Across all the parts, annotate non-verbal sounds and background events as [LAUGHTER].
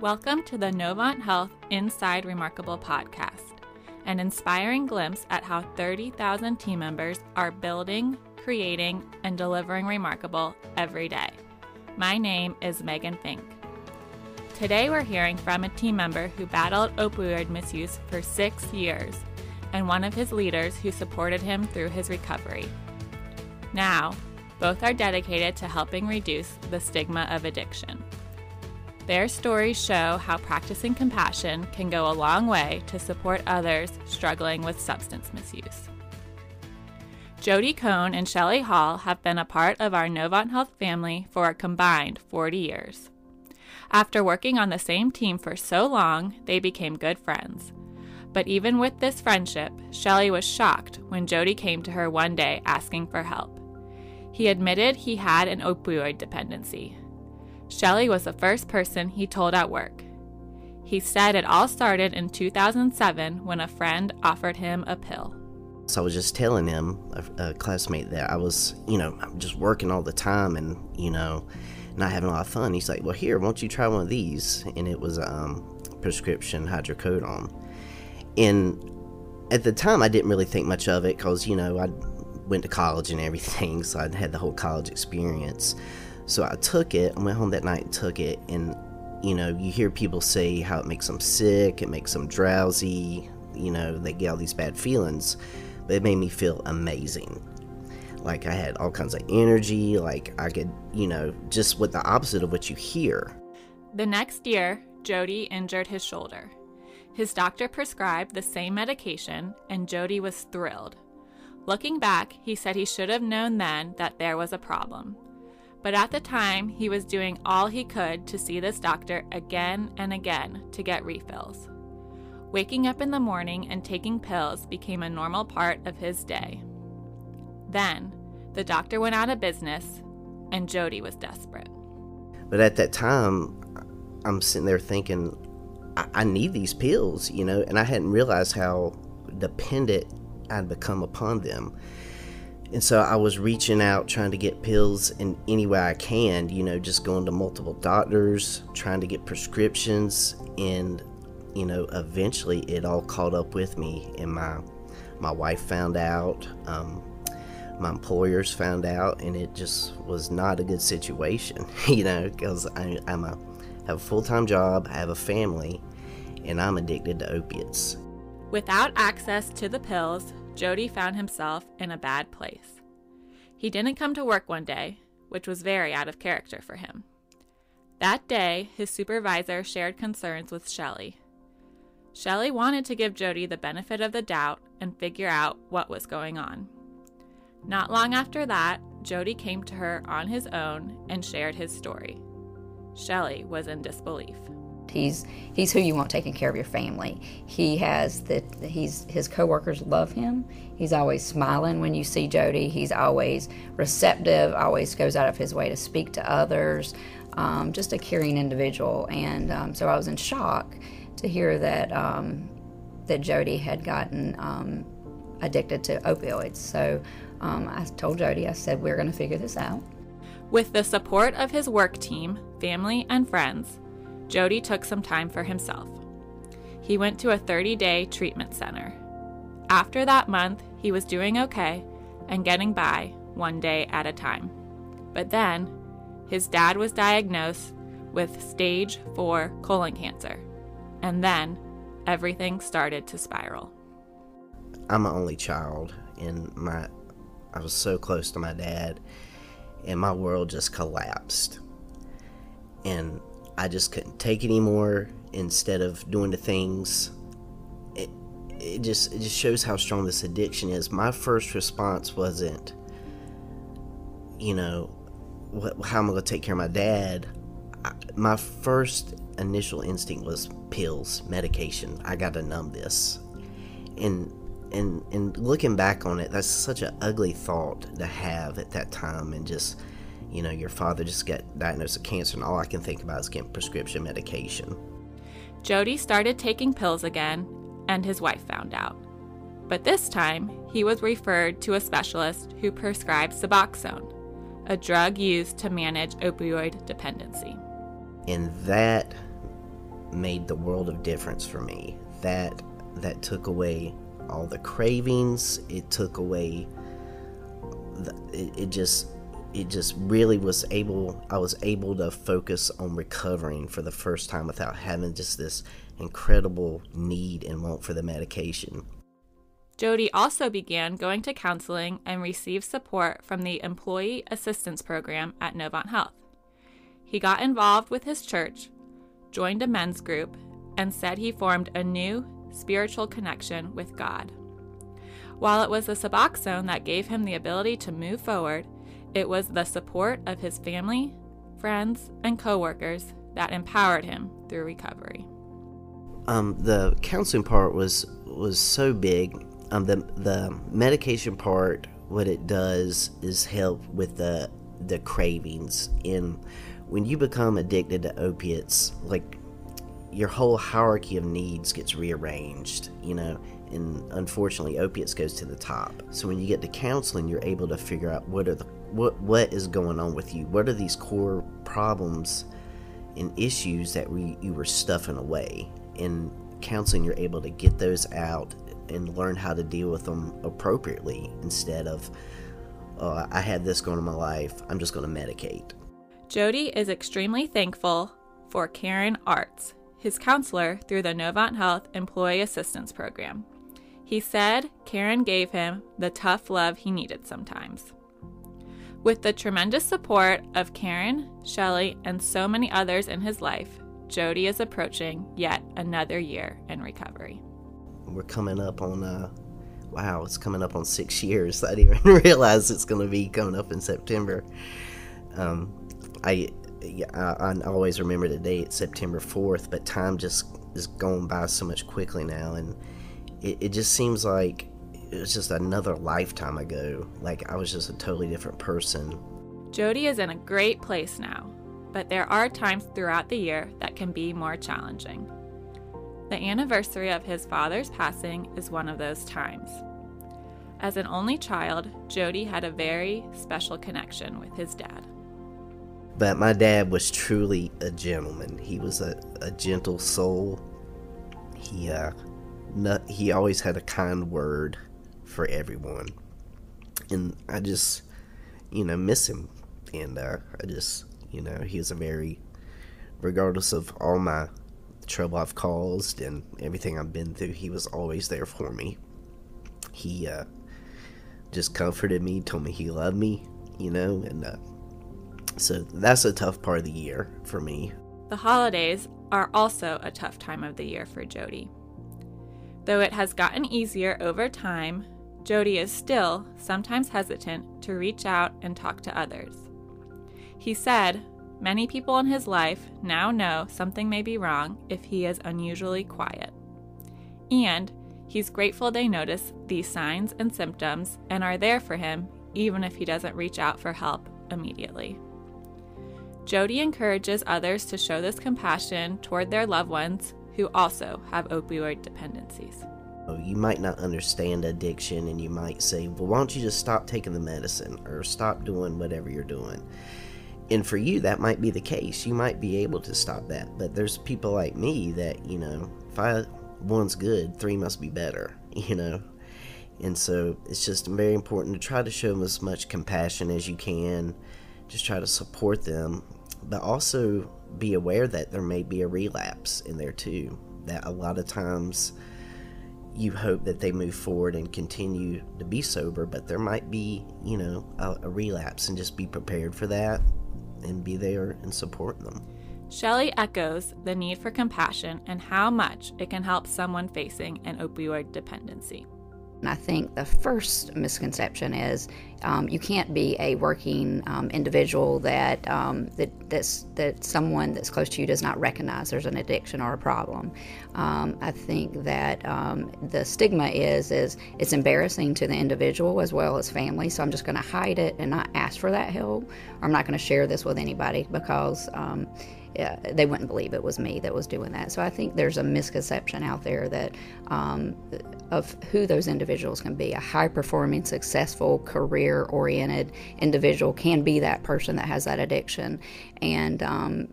Welcome to the Novant Health Inside Remarkable podcast, an inspiring glimpse at how 30,000 team members are building, creating, and delivering remarkable every day. My name is Megan Fink. Today we're hearing from a team member who battled opioid misuse for six years and one of his leaders who supported him through his recovery. Now, both are dedicated to helping reduce the stigma of addiction. Their stories show how practicing compassion can go a long way to support others struggling with substance misuse. Jody Cohn and Shelley Hall have been a part of our Novant Health family for a combined 40 years. After working on the same team for so long, they became good friends. But even with this friendship, Shelley was shocked when Jody came to her one day asking for help. He admitted he had an opioid dependency, Shelley was the first person he told at work. He said it all started in 2007 when a friend offered him a pill. So I was just telling him, a, a classmate, that I was, you know, just working all the time and, you know, not having a lot of fun. He's like, well, here, won't you try one of these? And it was um, prescription hydrocodone. And at the time, I didn't really think much of it because, you know, I went to college and everything, [LAUGHS] so I'd had the whole college experience. So I took it. I went home that night and took it. And, you know, you hear people say how it makes them sick, it makes them drowsy, you know, they get all these bad feelings. But it made me feel amazing. Like I had all kinds of energy, like I could, you know, just with the opposite of what you hear. The next year, Jody injured his shoulder. His doctor prescribed the same medication, and Jody was thrilled. Looking back, he said he should have known then that there was a problem. But at the time, he was doing all he could to see this doctor again and again to get refills. Waking up in the morning and taking pills became a normal part of his day. Then, the doctor went out of business, and Jody was desperate. But at that time, I'm sitting there thinking, I, I need these pills, you know, and I hadn't realized how dependent I'd become upon them. And so I was reaching out, trying to get pills in any way I can, you know, just going to multiple doctors, trying to get prescriptions. And, you know, eventually it all caught up with me. And my, my wife found out, um, my employers found out, and it just was not a good situation, [LAUGHS] you know, because I'm a, have a full time job, I have a family, and I'm addicted to opiates. Without access to the pills, Jody found himself in a bad place. He didn't come to work one day, which was very out of character for him. That day, his supervisor shared concerns with Shelley. Shelley wanted to give Jody the benefit of the doubt and figure out what was going on. Not long after that, Jody came to her on his own and shared his story. Shelley was in disbelief. He's he's who you want taking care of your family. He has the he's his coworkers love him. He's always smiling when you see Jody. He's always receptive. Always goes out of his way to speak to others. Um, just a caring individual. And um, so I was in shock to hear that um, that Jody had gotten um, addicted to opioids. So um, I told Jody, I said, we're going to figure this out. With the support of his work team, family, and friends, Jody took some time for himself. He went to a 30 day treatment center. After that month, he was doing okay and getting by one day at a time. But then, his dad was diagnosed with stage 4 colon cancer. And then, everything started to spiral. I'm an only child, and my I was so close to my dad, and my world just collapsed. And I just couldn't take anymore. Instead of doing the things, it, it just it just shows how strong this addiction is. My first response wasn't, you know, what, how am I going to take care of my dad? I, my first initial instinct was pills, medication. I got to numb this, and and and looking back on it, that's such an ugly thought to have at that time, and just you know, your father just got diagnosed with cancer, and all I can think about is getting prescription medication. Jody started taking pills again, and his wife found out. But this time, he was referred to a specialist who prescribed Suboxone, a drug used to manage opioid dependency. And that made the world of difference for me. That that took away all the cravings. It took away. The, it, it just it just really was able i was able to focus on recovering for the first time without having just this incredible need and want for the medication Jody also began going to counseling and received support from the Employee Assistance Program at Novant Health. He got involved with his church, joined a men's group, and said he formed a new spiritual connection with God. While it was the Suboxone that gave him the ability to move forward, it was the support of his family, friends, and coworkers that empowered him through recovery. Um, the counseling part was was so big um, the the medication part, what it does is help with the the cravings. In when you become addicted to opiates, like your whole hierarchy of needs gets rearranged. You know, and unfortunately, opiates goes to the top. So when you get to counseling, you're able to figure out what are the what what is going on with you. What are these core problems and issues that we you were stuffing away? In counseling, you're able to get those out and learn how to deal with them appropriately instead of, oh, I had this going in my life, I'm just going to medicate. Jody is extremely thankful for Karen Arts, his counselor through the Novant Health Employee Assistance Program. He said Karen gave him the tough love he needed sometimes. With the tremendous support of Karen, Shelley, and so many others in his life, Jody is approaching yet another year in recovery. We're coming up on uh wow it's coming up on six years. [LAUGHS] I didn't even realize it's going to be coming up in september. Um i I, I always remember the date september 4th but time just is going by so much quickly now and it, it just seems like it was just another lifetime ago like i was just a totally different person jody is in a great place now but there are times throughout the year that can be more challenging the anniversary of his father's passing is one of those times. As an only child, Jody had a very special connection with his dad. But my dad was truly a gentleman. He was a, a gentle soul. He uh, not, he always had a kind word for everyone, and I just you know miss him. And uh, I just you know he was a very, regardless of all my trouble I've caused and everything I've been through, he was always there for me. He uh, just comforted me, told me he loved me, you know, and uh, so that's a tough part of the year for me. The holidays are also a tough time of the year for Jody. Though it has gotten easier over time, Jody is still sometimes hesitant to reach out and talk to others. He said, Many people in his life now know something may be wrong if he is unusually quiet. And he's grateful they notice these signs and symptoms and are there for him even if he doesn't reach out for help immediately. Jody encourages others to show this compassion toward their loved ones who also have opioid dependencies. You might not understand addiction and you might say, well, why don't you just stop taking the medicine or stop doing whatever you're doing? and for you that might be the case. You might be able to stop that. But there's people like me that you know if one's good three must be better [LAUGHS] you know? And so it's just very important to try to show them as much compassion as you can just try to support them but also be aware that there may be a relapse in there too that a lot of times you hope that they move forward and continue to be sober but there might be you know a, a relapse and just be prepared for that and be there and support them. Shelley echoes the need for compassion and how much it can help someone facing an opioid dependency. And I think the first misconception is um, you can't be a working um, individual that um, that that someone that's close to you does not recognize there's an addiction or a problem. Um, I think that um, the stigma is is it's embarrassing to the individual as well as family. So I'm just going to hide it and not ask for that help, or I'm not going to share this with anybody because they wouldn't believe it was me that was doing that. So I think there's a misconception out there that um, of who those individuals can be. A high performing, successful, career oriented individual can be that person that has that addiction, and um,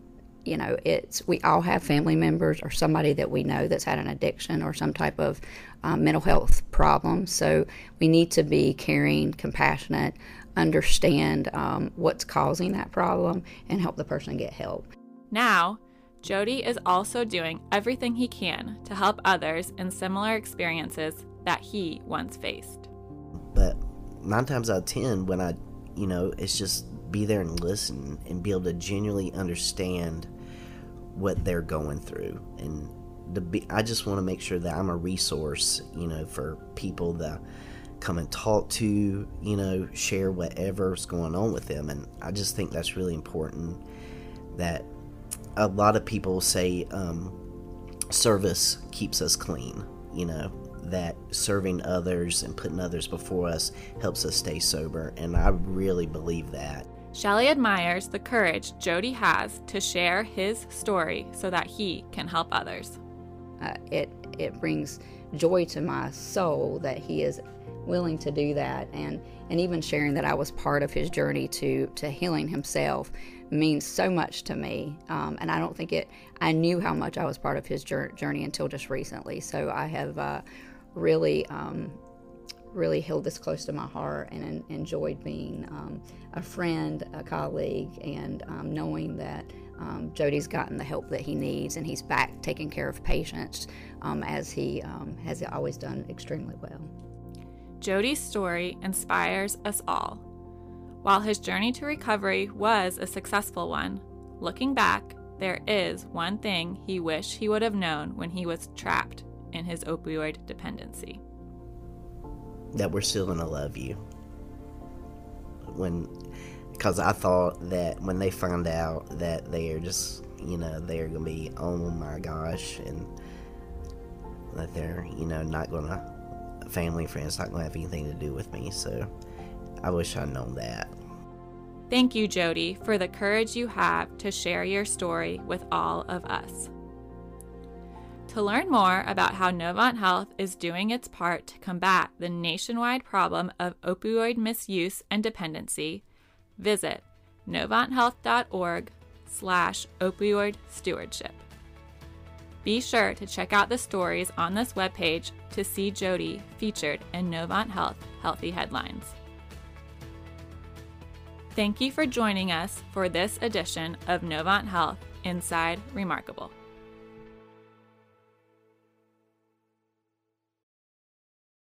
you know, it's we all have family members or somebody that we know that's had an addiction or some type of um, mental health problem. So we need to be caring, compassionate, understand um, what's causing that problem, and help the person get help. Now, Jody is also doing everything he can to help others in similar experiences that he once faced. But nine times out of ten, when I, you know, it's just be there and listen and be able to genuinely understand what they're going through and to be i just want to make sure that i'm a resource you know for people that come and talk to you know share whatever's going on with them and i just think that's really important that a lot of people say um, service keeps us clean you know that serving others and putting others before us helps us stay sober and i really believe that Shelley admires the courage Jody has to share his story so that he can help others. Uh, it it brings joy to my soul that he is willing to do that, and and even sharing that I was part of his journey to to healing himself means so much to me. Um, and I don't think it. I knew how much I was part of his journey until just recently. So I have uh, really um, really held this close to my heart and enjoyed being um, a friend, a colleague, and um, knowing that um, Jody's gotten the help that he needs and he's back taking care of patients um, as he has always done extremely well. Jody's story inspires us all. While his journey to recovery was a successful one, looking back, there is one thing he wished he would have known when he was trapped in his opioid dependency that we're still gonna love you. When, because I thought that when they find out that they are just, you know, they're gonna be, oh my gosh, and that they're, you know, not gonna, family friends not gonna have anything to do with me. So, I wish I'd known that. Thank you, Jody, for the courage you have to share your story with all of us. To learn more about how Novant Health is doing its part to combat the nationwide problem of opioid misuse and dependency, visit novanthealth.org slash opioid stewardship. Be sure to check out the stories on this webpage to see Jody featured in Novant Health Healthy Headlines. Thank you for joining us for this edition of Novant Health Inside Remarkable.